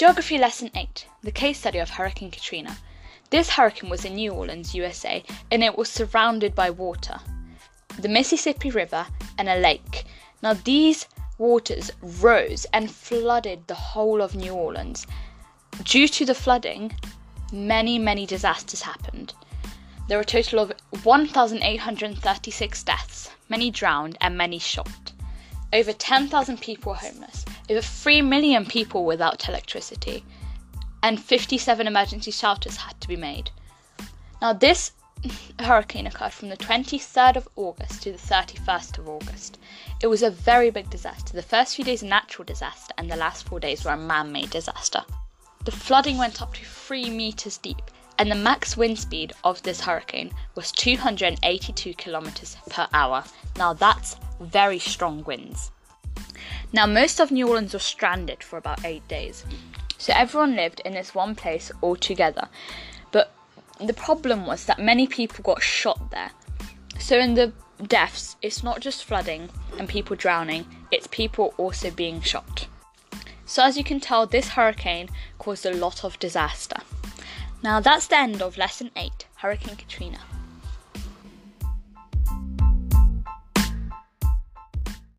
Geography Lesson 8 The Case Study of Hurricane Katrina. This hurricane was in New Orleans, USA, and it was surrounded by water the Mississippi River and a lake. Now, these waters rose and flooded the whole of New Orleans. Due to the flooding, many, many disasters happened. There were a total of 1,836 deaths, many drowned, and many shot. Over 10,000 people were homeless, over 3 million people without electricity, and 57 emergency shelters had to be made. Now, this hurricane occurred from the 23rd of August to the 31st of August. It was a very big disaster. The first few days a natural disaster, and the last four days were a man made disaster. The flooding went up to 3 meters deep, and the max wind speed of this hurricane was 282 kilometers per hour. Now, that's very strong winds. Now, most of New Orleans was stranded for about eight days. So everyone lived in this one place all together. But the problem was that many people got shot there. So in the deaths, it's not just flooding and people drowning, it's people also being shot. So as you can tell, this hurricane caused a lot of disaster. Now that's the end of lesson 8, Hurricane Katrina.